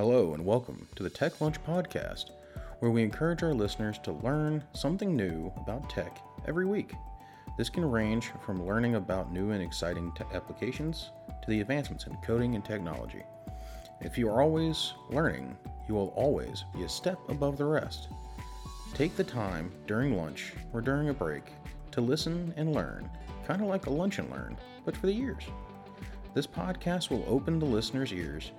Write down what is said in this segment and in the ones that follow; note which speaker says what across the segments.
Speaker 1: Hello, and welcome to the Tech Lunch Podcast, where we encourage our listeners to learn something new about tech every week. This can range from learning about new and exciting te- applications to the advancements in coding and technology. If you are always learning, you will always be a step above the rest. Take the time during lunch or during a break to listen and learn, kind of like a lunch and learn, but for the ears. This podcast will open the listener's ears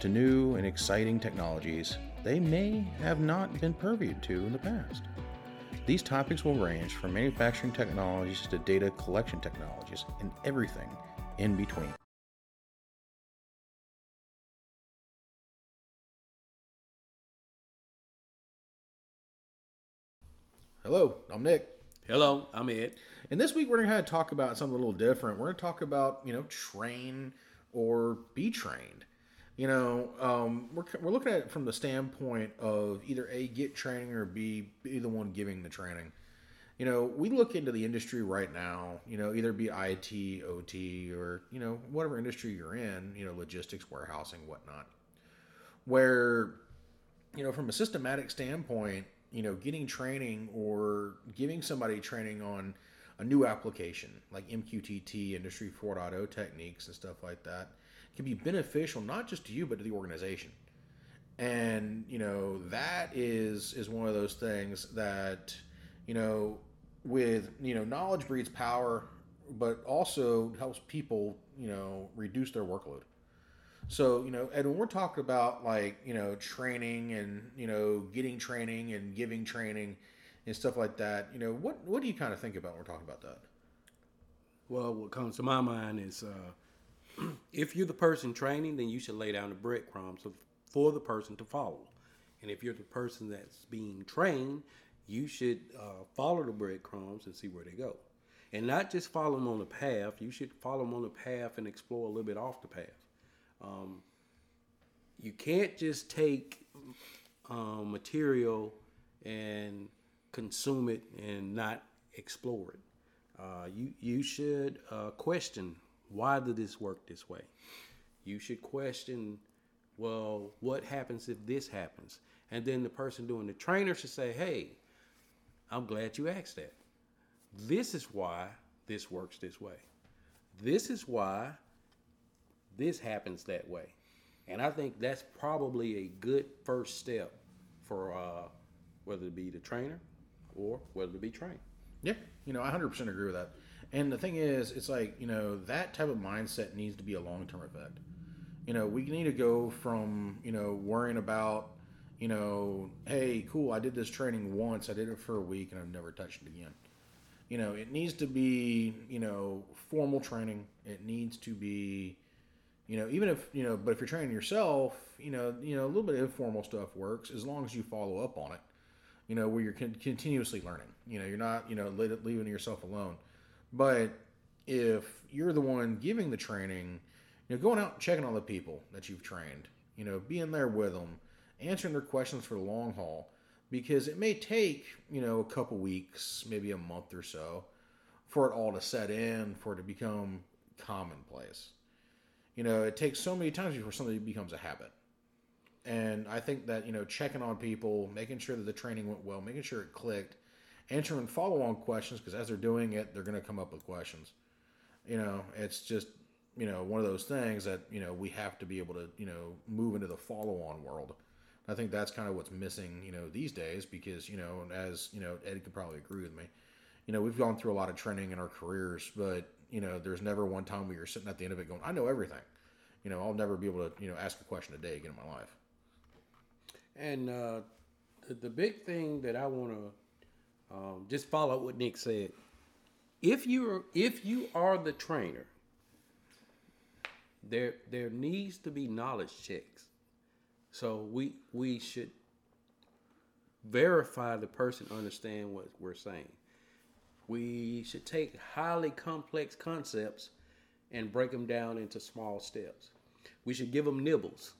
Speaker 1: to new and exciting technologies they may have not been purviewed to in the past. These topics will range from manufacturing technologies to data collection technologies and everything in between. Hello, I'm Nick.
Speaker 2: Hello, I'm Ed.
Speaker 1: And this week we're going to talk about something a little different. We're going to talk about, you know, train or be trained. You know, um, we're, we're looking at it from the standpoint of either A, get training or B, be the one giving the training. You know, we look into the industry right now, you know, either be IT, OT, or, you know, whatever industry you're in, you know, logistics, warehousing, whatnot, where, you know, from a systematic standpoint, you know, getting training or giving somebody training on a new application like MQTT, Industry 4.0 techniques and stuff like that can be beneficial not just to you but to the organization. And you know that is is one of those things that you know with you know knowledge breeds power, but also helps people you know reduce their workload. So, you know, and when we're talking about like, you know, training and, you know, getting training and giving training and stuff like that, you know, what what do you kind of think about when we're talking about that?
Speaker 2: Well, what comes to my mind is uh, if you're the person training, then you should lay down the breadcrumbs for the person to follow. And if you're the person that's being trained, you should uh, follow the breadcrumbs and see where they go. And not just follow them on the path, you should follow them on the path and explore a little bit off the path. Um, you can't just take um, material and consume it and not explore it. Uh, you you should uh, question why did this work this way. You should question, well, what happens if this happens? And then the person doing the trainer should say, hey, I'm glad you asked that. This is why this works this way. This is why this happens that way. And I think that's probably a good first step for uh, whether it be the trainer or whether it be trained.
Speaker 1: Yeah, you know, I 100% agree with that. And the thing is, it's like, you know, that type of mindset needs to be a long term effect. You know, we need to go from, you know, worrying about, you know, hey, cool, I did this training once, I did it for a week, and I've never touched it again. You know, it needs to be, you know, formal training. It needs to be, you know, even if, you know, but if you're training yourself, you know, you know, a little bit of informal stuff works as long as you follow up on it you know, where you're con- continuously learning. You know, you're not, you know, leaving yourself alone. But if you're the one giving the training, you know, going out and checking on the people that you've trained, you know, being there with them, answering their questions for the long haul, because it may take, you know, a couple weeks, maybe a month or so, for it all to set in, for it to become commonplace. You know, it takes so many times before something becomes a habit. And I think that, you know, checking on people, making sure that the training went well, making sure it clicked, answering follow on questions, because as they're doing it, they're going to come up with questions. You know, it's just, you know, one of those things that, you know, we have to be able to, you know, move into the follow on world. I think that's kind of what's missing, you know, these days because, you know, as, you know, Ed could probably agree with me. You know, we've gone through a lot of training in our careers, but, you know, there's never one time where you're sitting at the end of it going, I know everything. You know, I'll never be able to, you know, ask a question a day again in my life.
Speaker 2: And uh, the, the, big thing that I want to um, just follow up what Nick said. If you are if you are the trainer, there there needs to be knowledge checks. So we we should verify the person understand what we're saying. We should take highly complex concepts and break them down into small steps. We should give them nibbles.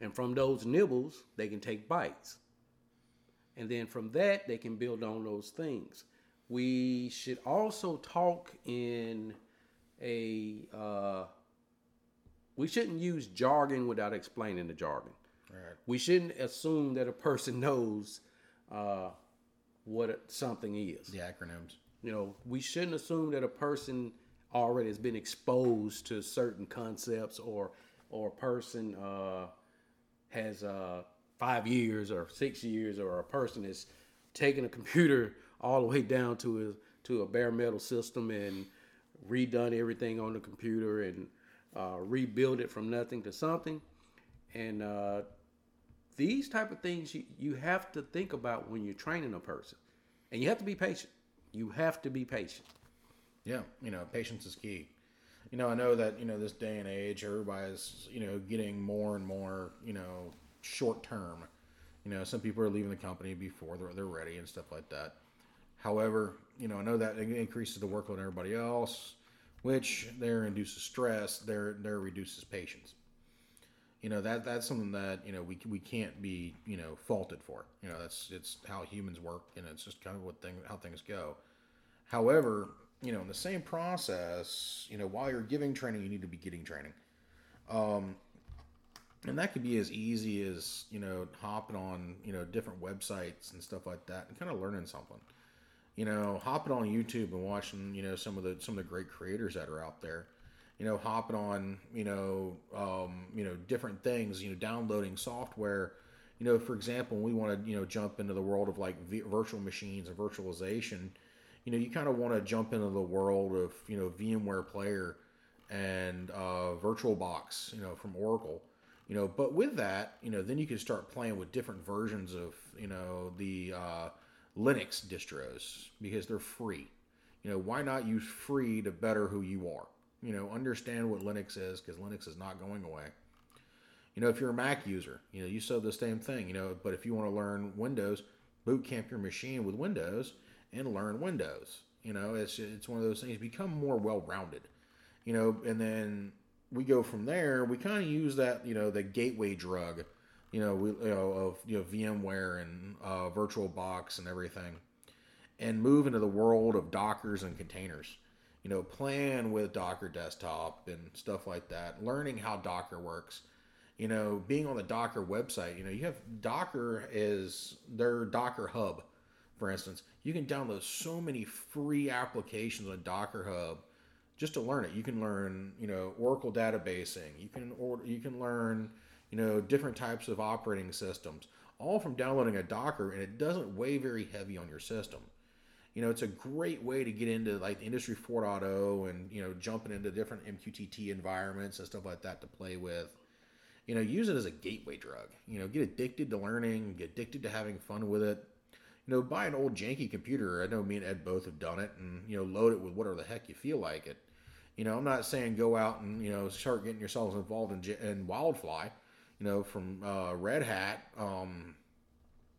Speaker 2: And from those nibbles, they can take bites. And then from that, they can build on those things. We should also talk in a, uh, we shouldn't use jargon without explaining the jargon.
Speaker 1: Right.
Speaker 2: We shouldn't assume that a person knows uh, what something is.
Speaker 1: The acronyms.
Speaker 2: You know, we shouldn't assume that a person already has been exposed to certain concepts or or a person uh, has uh, five years or six years or a person is taking a computer all the way down to a to a bare metal system and redone everything on the computer and uh, rebuild it from nothing to something. And uh, these type of things you, you have to think about when you're training a person. And you have to be patient. You have to be patient.
Speaker 1: Yeah, you know, patience is key. You know, I know that you know this day and age, everybody's you know getting more and more you know short term. You know, some people are leaving the company before they're they're ready and stuff like that. However, you know, I know that increases the workload on everybody else, which there induces stress. There there reduces patience. You know that that's something that you know we we can't be you know faulted for. You know that's it's how humans work, and it's just kind of what thing how things go. However, you know, in the same process, you know, while you're giving training, you need to be getting training. Um, and that could be as easy as, you know, hopping on, you know, different websites and stuff like that and kind of learning something. You know, hopping on YouTube and watching, you know, some of the some of the great creators that are out there. You know, hopping on, you know, um, you know, different things, you know, downloading software. You know, for example, we want to, you know, jump into the world of like virtual machines and virtualization, you know, you kind of want to jump into the world of, you know, VMware Player and uh, VirtualBox, you know, from Oracle. You know, but with that, you know, then you can start playing with different versions of, you know, the uh, Linux distros because they're free. You know, why not use free to better who you are? You know, understand what Linux is because Linux is not going away. You know, if you're a Mac user, you know, you said the same thing, you know, but if you want to learn Windows, boot camp your machine with Windows and learn Windows. You know, it's it's one of those things become more well-rounded. You know, and then we go from there. We kind of use that, you know, the gateway drug, you know, we you know of you know VMware and uh, VirtualBox and everything, and move into the world of Dockers and containers. You know, playing with Docker desktop and stuff like that, learning how Docker works. You know, being on the Docker website, you know, you have Docker is their Docker hub, for instance. You can download so many free applications on Docker Hub just to learn it. You can learn, you know, Oracle databasing. You can order, you can learn, you know, different types of operating systems, all from downloading a Docker, and it doesn't weigh very heavy on your system. You know, it's a great way to get into like Industry 4.0 and you know jumping into different MQTT environments and stuff like that to play with. You know, use it as a gateway drug. You know, get addicted to learning, get addicted to having fun with it you know, buy an old janky computer. I know me and Ed both have done it, and you know, load it with whatever the heck you feel like it. You know, I'm not saying go out and you know start getting yourselves involved in, in Wildfly, you know, from uh, Red Hat, um,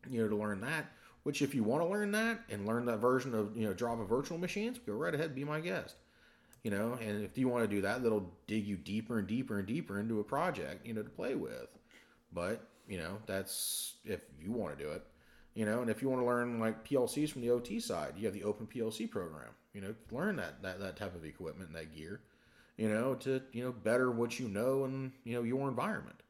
Speaker 1: you know, to learn that. Which, if you want to learn that and learn that version of you know Java virtual machines, go right ahead, be my guest. You know, and if you want to do that, that'll dig you deeper and deeper and deeper into a project, you know, to play with. But you know, that's if you want to do it you know and if you want to learn like plcs from the ot side you have the open plc program you know learn that that, that type of equipment that gear you know to you know better what you know and you know your environment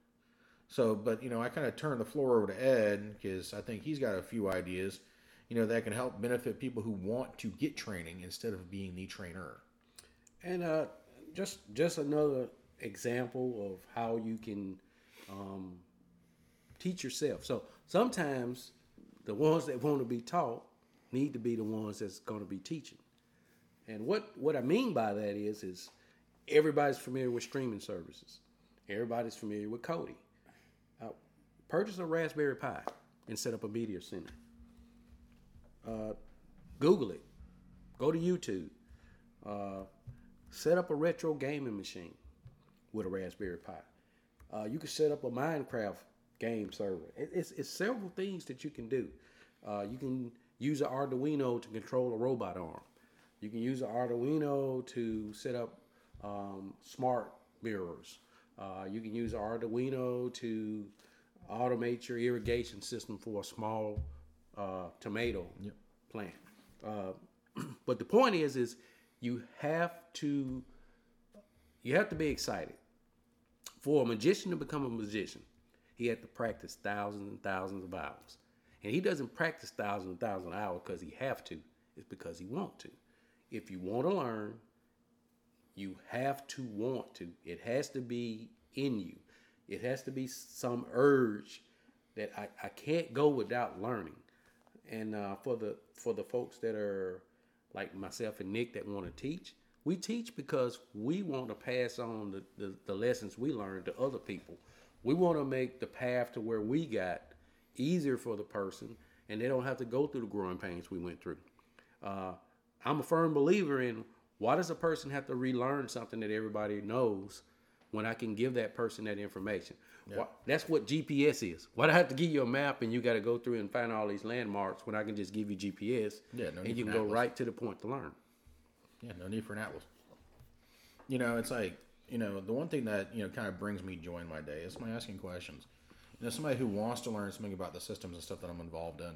Speaker 1: so but you know i kind of turn the floor over to ed because i think he's got a few ideas you know that can help benefit people who want to get training instead of being the trainer
Speaker 2: And uh, just just another example of how you can um, teach yourself. So sometimes the ones that want to be taught need to be the ones that's going to be teaching. And what what I mean by that is is everybody's familiar with streaming services. Everybody's familiar with Kodi. Uh, purchase a Raspberry Pi and set up a media center. Uh, Google it. Go to YouTube. Uh, set up a retro gaming machine with a Raspberry Pi. Uh, you can set up a Minecraft game server. It, it's, it's several things that you can do. Uh, you can use an Arduino to control a robot arm. You can use an Arduino to set up um, smart mirrors. Uh, you can use an Arduino to automate your irrigation system for a small uh, tomato plant. Uh, but the point is, is you have to you have to be excited. For a magician to become a magician, he had to practice thousands and thousands of hours. And he doesn't practice thousands and thousands of hours because he have to. It's because he want to. If you want to learn, you have to want to. It has to be in you. It has to be some urge that I, I can't go without learning. And uh, for the for the folks that are like myself and Nick that want to teach, we teach because we want to pass on the, the, the lessons we learned to other people. We want to make the path to where we got easier for the person and they don't have to go through the growing pains we went through. Uh, I'm a firm believer in why does a person have to relearn something that everybody knows when I can give that person that information? Why, that's what GPS is. Why do I have to give you a map and you got to go through and find all these landmarks when I can just give you GPS
Speaker 1: Yeah, no
Speaker 2: and you can go
Speaker 1: atlas.
Speaker 2: right to the point to learn?
Speaker 1: Yeah, no need for an atlas. You know, it's like you know the one thing that you know kind of brings me joy in my day is my asking questions. You know, somebody who wants to learn something about the systems and stuff that I'm involved in.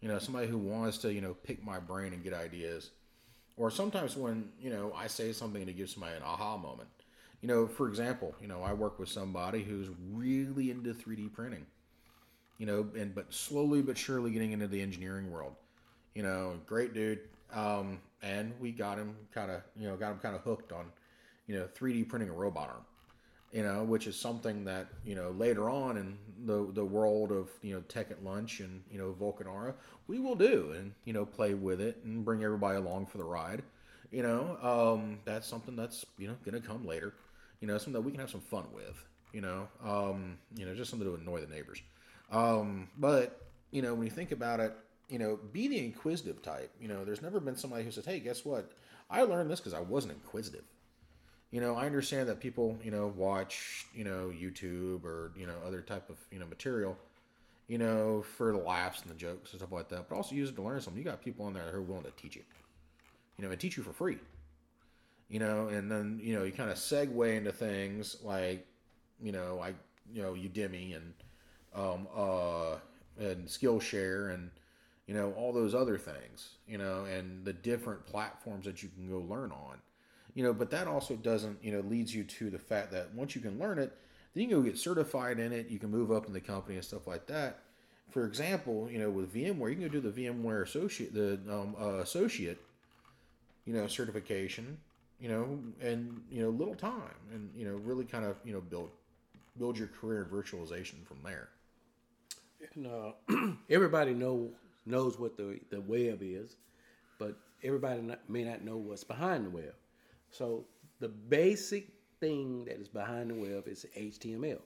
Speaker 1: You know, somebody who wants to you know pick my brain and get ideas. Or sometimes when you know I say something to give somebody an aha moment. You know, for example, you know I work with somebody who's really into 3D printing. You know, and but slowly but surely getting into the engineering world you know, great dude. Um, and we got him kind of, you know, got him kind of hooked on, you know, 3D printing a robot arm, you know, which is something that, you know, later on in the, the world of, you know, Tech at Lunch and, you know, Vulcanara, we will do and, you know, play with it and bring everybody along for the ride. You know, um, that's something that's, you know, to come later, you know, something that we can have some fun with, you know, um, you know, just something to annoy the neighbors. Um, but, you know, when you think about it, you know, be the inquisitive type. You know, there's never been somebody who says, "Hey, guess what? I learned this because I wasn't inquisitive." You know, I understand that people, you know, watch, you know, YouTube or you know other type of you know material, you know, for the laughs and the jokes and stuff like that, but also use it to learn something. You got people on there who are willing to teach you, you know, and teach you for free. You know, and then you know you kind of segue into things like, you know, like you know Udemy and um, uh, and Skillshare and you know all those other things you know and the different platforms that you can go learn on you know but that also doesn't you know leads you to the fact that once you can learn it then you can go get certified in it you can move up in the company and stuff like that for example you know with vmware you can go do the vmware associate the um, uh, associate you know certification you know and you know little time and you know really kind of you know build build your career in virtualization from there
Speaker 2: And uh, everybody know knows what the the web is, but everybody not, may not know what's behind the web. So the basic thing that is behind the web is HTML.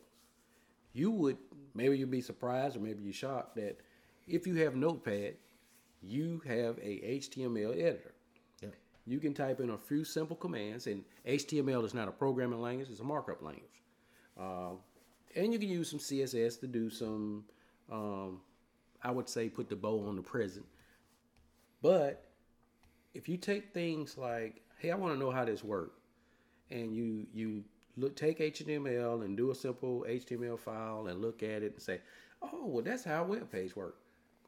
Speaker 2: You would maybe you'd be surprised or maybe you're shocked that if you have Notepad, you have a HTML editor.
Speaker 1: yeah
Speaker 2: You can type in a few simple commands, and HTML is not a programming language; it's a markup language. Uh, and you can use some CSS to do some, um, I would say, put the bow on the present. But if you take things like, hey, I want to know how this works, and you you look take HTML and do a simple HTML file and look at it and say, oh, well, that's how a web page works.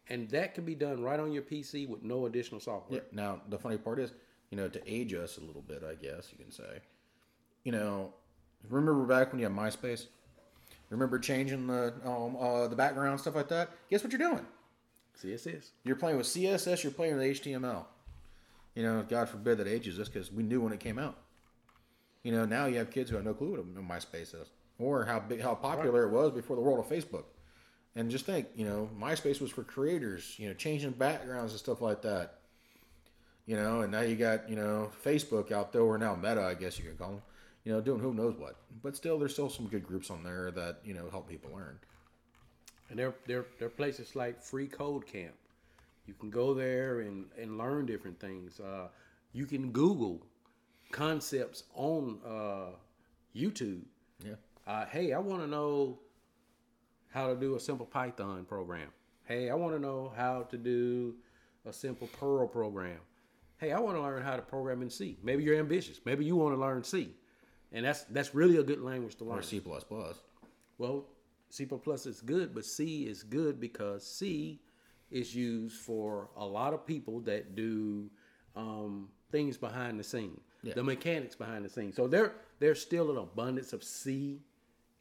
Speaker 2: And that can be done right on your PC with no additional software.
Speaker 1: Yeah. Now the funny part is, you know, to age us a little bit, I guess you can say. You know, remember back when you had MySpace? Remember changing the um, uh, the background stuff like that? Guess what you're doing?
Speaker 2: CSS.
Speaker 1: You're playing with CSS. You're playing with HTML. You know, God forbid that ages us because we knew when it came out. You know, now you have kids who have no clue what MySpace is or how big, how popular it was before the world of Facebook. And just think, you know, MySpace was for creators. You know, changing backgrounds and stuff like that. You know, and now you got you know Facebook out there, or now Meta, I guess you could call them. You know, doing who knows what. But still, there's still some good groups on there that you know help people learn.
Speaker 2: And there, there, there are places like Free Code Camp. You can go there and, and learn different things. Uh, you can Google concepts on uh, YouTube.
Speaker 1: Yeah.
Speaker 2: Uh, hey, I want to know how to do a simple Python program. Hey, I want to know how to do a simple Perl program. Hey, I want to learn how to program in C. Maybe you're ambitious. Maybe you want to learn C, and that's that's really a good language to learn.
Speaker 1: Or C plus plus.
Speaker 2: Well, C is good, but C is good because C is used for a lot of people that do um, things behind the scene,
Speaker 1: Yeah.
Speaker 2: the mechanics behind the scene. So there, there's still an abundance of C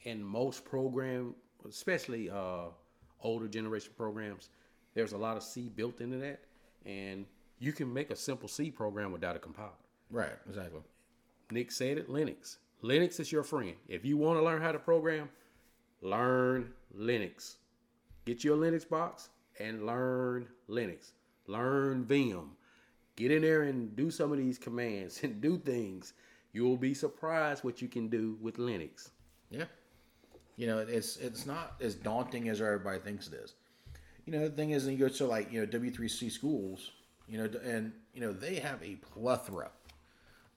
Speaker 2: in most program especially uh, older generation programs, there's a lot of C built into that, and you can make a simple C program without a compiler.
Speaker 1: Right. Exactly.
Speaker 2: Nick said it. Linux. Linux is your friend. If you want to learn how to program, learn Linux. Get your Linux box and learn Linux. Learn Vim. Get in there and do some of these commands and do things. You will be surprised what you can do with Linux.
Speaker 1: Yeah. You know, it's it's not as daunting as everybody thinks it is. You know, the thing is, you go to like you know W3C schools, you know, and you know they have a plethora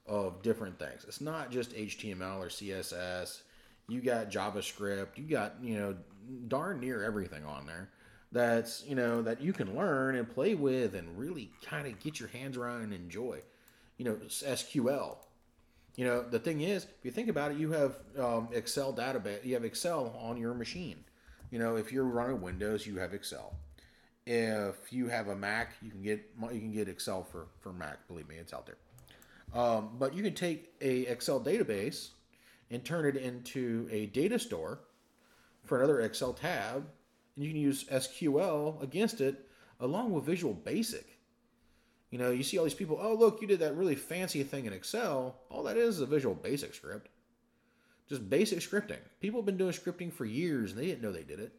Speaker 1: of different things. It's not just HTML or CSS. You got JavaScript. You got you know darn near everything on there. That's you know that you can learn and play with and really kind of get your hands around and enjoy. You know, SQL. You know, the thing is, if you think about it, you have um, Excel database. You have Excel on your machine. You know, if you're running Windows, you have Excel. If you have a Mac, you can get you can get Excel for for Mac. Believe me, it's out there. Um, but you can take a Excel database and turn it into a data store for another Excel tab, and you can use SQL against it along with Visual Basic. You know, you see all these people, oh, look, you did that really fancy thing in Excel. All that is is a Visual Basic script. Just basic scripting. People have been doing scripting for years and they didn't know they did it.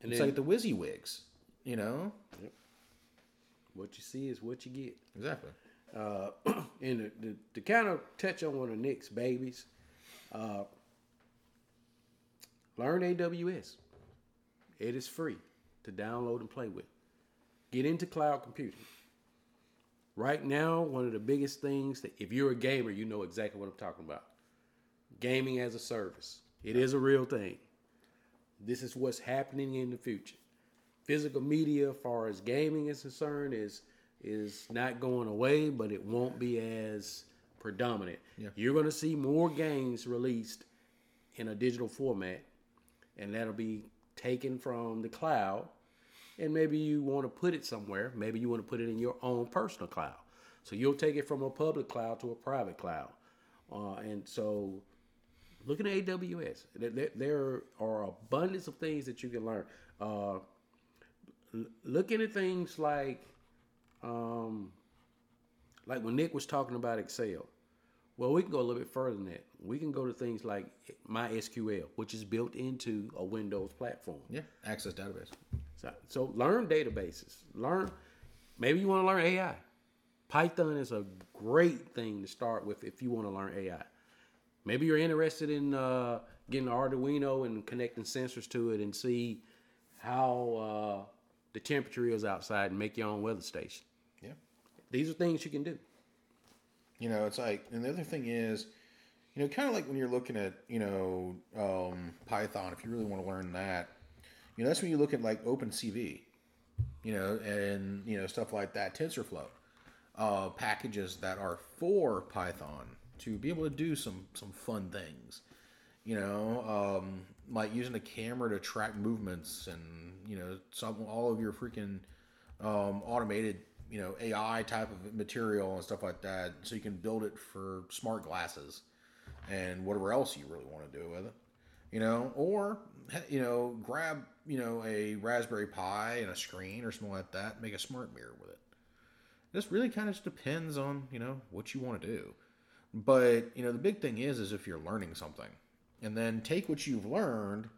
Speaker 2: And
Speaker 1: It's
Speaker 2: then
Speaker 1: like the WYSIWYGs, you know?
Speaker 2: what you see is what you get.
Speaker 1: Exactly.
Speaker 2: Uh, and to, to, to kind of touch on one of Nick's babies, uh, learn AWS. It is free to download and play with. Get into cloud computing. Right now, one of the biggest things that if you're a gamer, you know exactly what I'm talking about. Gaming as a service. It is a real thing. This is what's happening in the future. Physical media, as far as gaming is concerned, is is not going away, but it won't be as predominant.
Speaker 1: Yeah.
Speaker 2: You're going to see more games released in a digital format, and that'll be taken from the cloud. And maybe you want to put it somewhere. Maybe you want to put it in your own personal cloud. So you'll take it from a public cloud to a private cloud. Uh, and so looking at AWS, there- are abundance of things that you can learn. Uh, looking at things like, um, like when Nick was talking about Excel. Well, we can go a little bit further than that. We can go to things like MySQL, which is built into a Windows platform.
Speaker 1: Yeah. Access database.
Speaker 2: So, so learn databases. Learn. Maybe you want to learn AI. Python is a great thing to start with if you want to learn AI. Maybe you're interested in uh, getting an Arduino and connecting sensors to it and see how uh, the temperature is outside and make your own weather station.
Speaker 1: Yeah.
Speaker 2: These are things you can do.
Speaker 1: You know, it's like, and the other thing is, you know, kind of like when you're looking at, you know, um, Python, if you really want to learn that, you know, that's when you look at like OpenCV, you know, and, you know, stuff like that, TensorFlow, uh, packages that are for Python to be able to do some, some fun things, you know, um, like using a camera to track movements and, you know, some, all of your freaking, um, automated, you know, AI type of material and stuff like that, so you can build it for smart glasses and whatever else you really want to do with it, you know, or you know, grab you know a Raspberry Pi and a screen or something like that, make a smart mirror with it. This really kind of just depends on you know what you want to do, but you know the big thing is is if you're learning something, and then take what you've learned.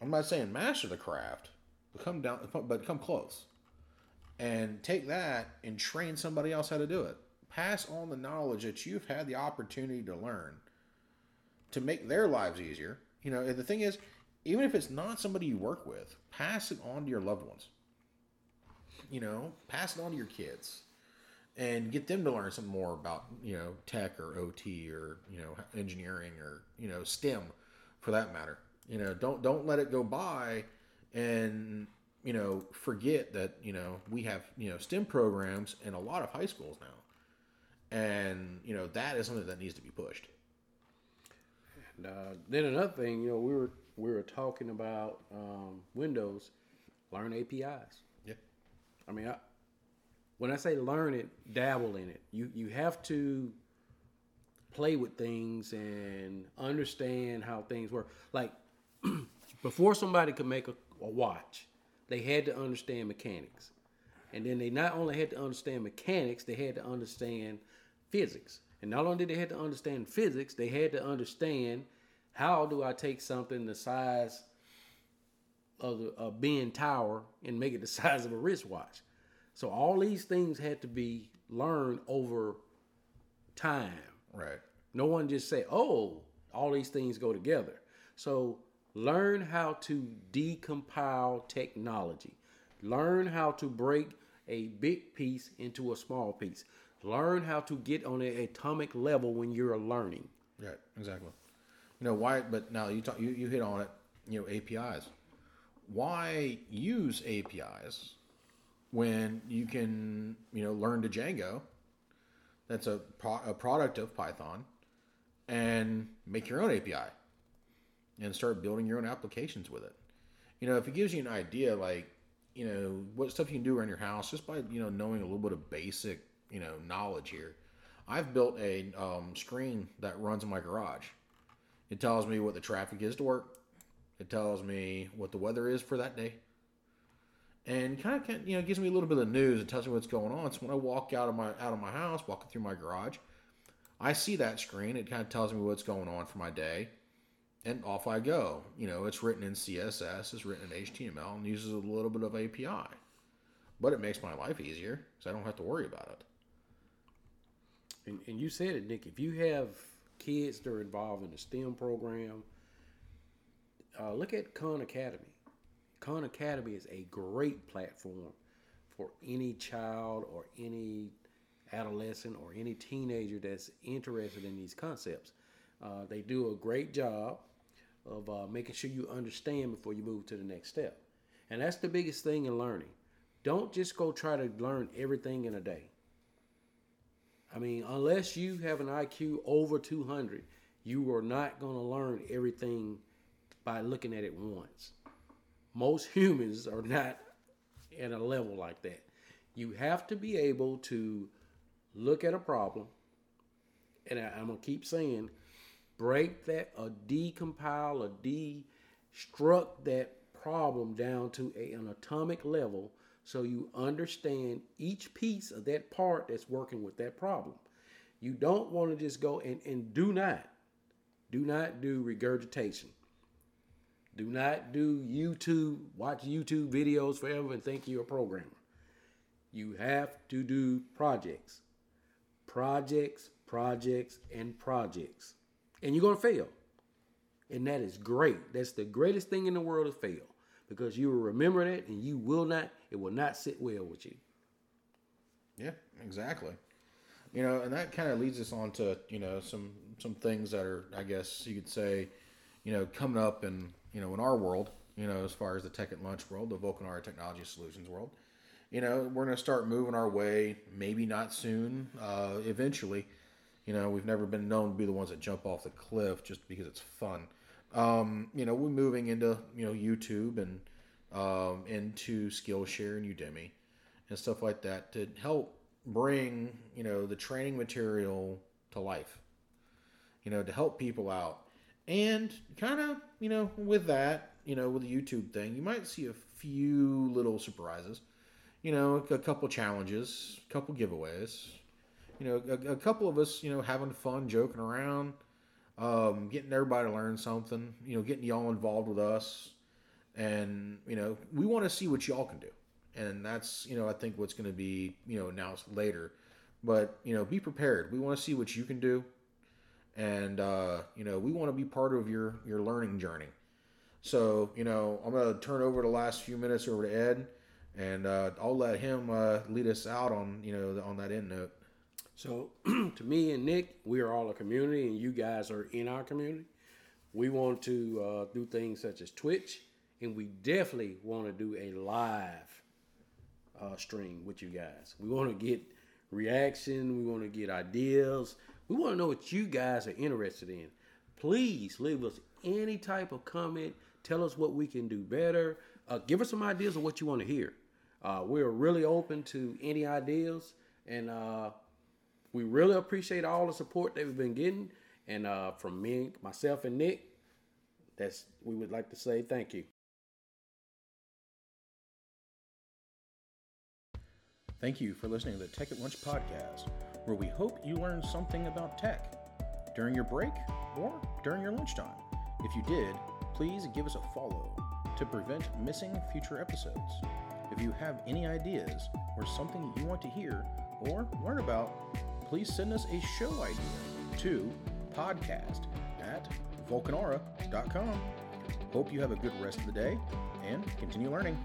Speaker 1: I'm not saying master the craft, but come down, but come close and take that and train somebody else how to do it. Pass on the knowledge that you've had the opportunity to learn to make their lives easier. You know, and the thing is, even if it's not somebody you work with, pass it on to your loved ones. You know, pass it on to your kids and get them to learn some more about, you know, tech or OT or, you know, engineering or, you know, STEM for that matter. You know, don't don't let it go by and you know, forget that, you know, we have, you know, STEM programs in a lot of high schools now. And, you know, that is something that needs to be pushed.
Speaker 2: And uh, then another thing, you know, we were we were talking about um, Windows, learn APIs.
Speaker 1: Yeah.
Speaker 2: I mean, I, when I say learn it, dabble in it. You you have to play with things and understand how things work. Like before somebody could make a, a watch, they had to understand mechanics. And then they not only had to understand mechanics, they had to understand physics. And not only did they have to understand physics, they had to understand how do I take something the size of a of Ben Tower and make it the size of a wristwatch. So all these things had to be learned over time.
Speaker 1: Right.
Speaker 2: No one just say, "Oh, all these things go together." So learn how to decompile technology. Learn how to break a big piece into a small piece. Learn how to get on an atomic level when you're learning.
Speaker 1: Right. Exactly. You know why? But now you talk, you you hit on it. You know APIs. Why use APIs when you can you know learn to Django? That's a pro- a product of Python, and make your own API, and start building your own applications with it. You know, if it gives you an idea, like you know what stuff you can do around your house just by you know knowing a little bit of basic you know knowledge here. I've built a um, screen that runs in my garage. It tells me what the traffic is to work. It tells me what the weather is for that day, and kind of you know gives me a little bit of news. It tells me what's going on. So when I walk out of my out of my house, walking through my garage, I see that screen. It kind of tells me what's going on for my day, and off I go. You know, it's written in CSS, it's written in HTML, and uses a little bit of API, but it makes my life easier because I don't have to worry about it.
Speaker 2: And, and you said it, Nick. If you have kids that are involved in the STEM program, uh, look at Khan Academy. Khan Academy is a great platform for any child or any adolescent or any teenager that's interested in these concepts. Uh, they do a great job of uh, making sure you understand before you move to the next step. And that's the biggest thing in learning. Don't just go try to learn everything in a day. I mean, unless you have an IQ over 200, you are not going to learn everything by looking at it once. Most humans are not at a level like that. You have to be able to look at a problem, and I, am going to keep saying, break that, or decompile, or destruct that problem down to a, an atomic level so you understand each piece of that part that's working with that problem. You don't want to just go and, and do not, do not do regurgitation. Do not do YouTube, watch YouTube videos forever and think you're a programmer. You have to do projects. Projects, projects, and projects. And you're going to fail. And that is great. That's the greatest thing in the world to fail because you will remember that and you will not, it will not sit well with you.
Speaker 1: Yeah, exactly. You know, and that kind of leads us on to, you know, some some things that are, I guess you could say, you know, coming up in, you know, in our world, you know, as far as the Tech at Lunch world, the Vulcanara Technology Solutions world. You know, we're going to start moving our way, maybe not soon, uh, eventually. You know, we've never been known to be the ones that jump off the cliff just because it's fun um, you know, we're moving into you know YouTube and um, into Skillshare and Udemy and stuff like that to help bring you know the training material to life. You know, to help people out, and kind of you know with that you know with the YouTube thing, you might see a few little surprises. You know, a couple challenges, a couple giveaways. You know, a, a couple of us, you know, having fun, joking around um, getting everybody to learn something, you know, getting y'all involved with us. And, you know, we want to see what y'all can do. And that's, you know, I think what's going to be, you know, announced later. But, you know, be prepared. We want to see what you can do. And, uh, you know, we want to be part of your, your learning journey. So, you know, I'm going to turn over the last few minutes over to Ed. And uh, I'll let him uh, lead us out on, you know, on that end note.
Speaker 2: So, to me and Nick, we are all a community, and you guys are in our community. We want to uh, do things such as Twitch, and we definitely want to do a live uh, stream with you guys. We want to get reaction, we want to get ideas, we want to know what you guys are interested in. Please leave us any type of comment. Tell us what we can do better. Uh, give us some ideas of what you want to hear. Uh, we're really open to any ideas, and uh, we really appreciate all the support that we've been getting. And uh, from me, myself, and Nick, that's we would like to say thank you.
Speaker 1: Thank you for listening to the Tech at Lunch podcast, where we hope you learned something about tech during your break or during your lunchtime. If you did, please give us a follow to prevent missing future episodes. If you have any ideas or something you want to hear or learn about, please send us a show idea to podcast at vulcanara.com. Hope you have a good rest of the day and continue learning.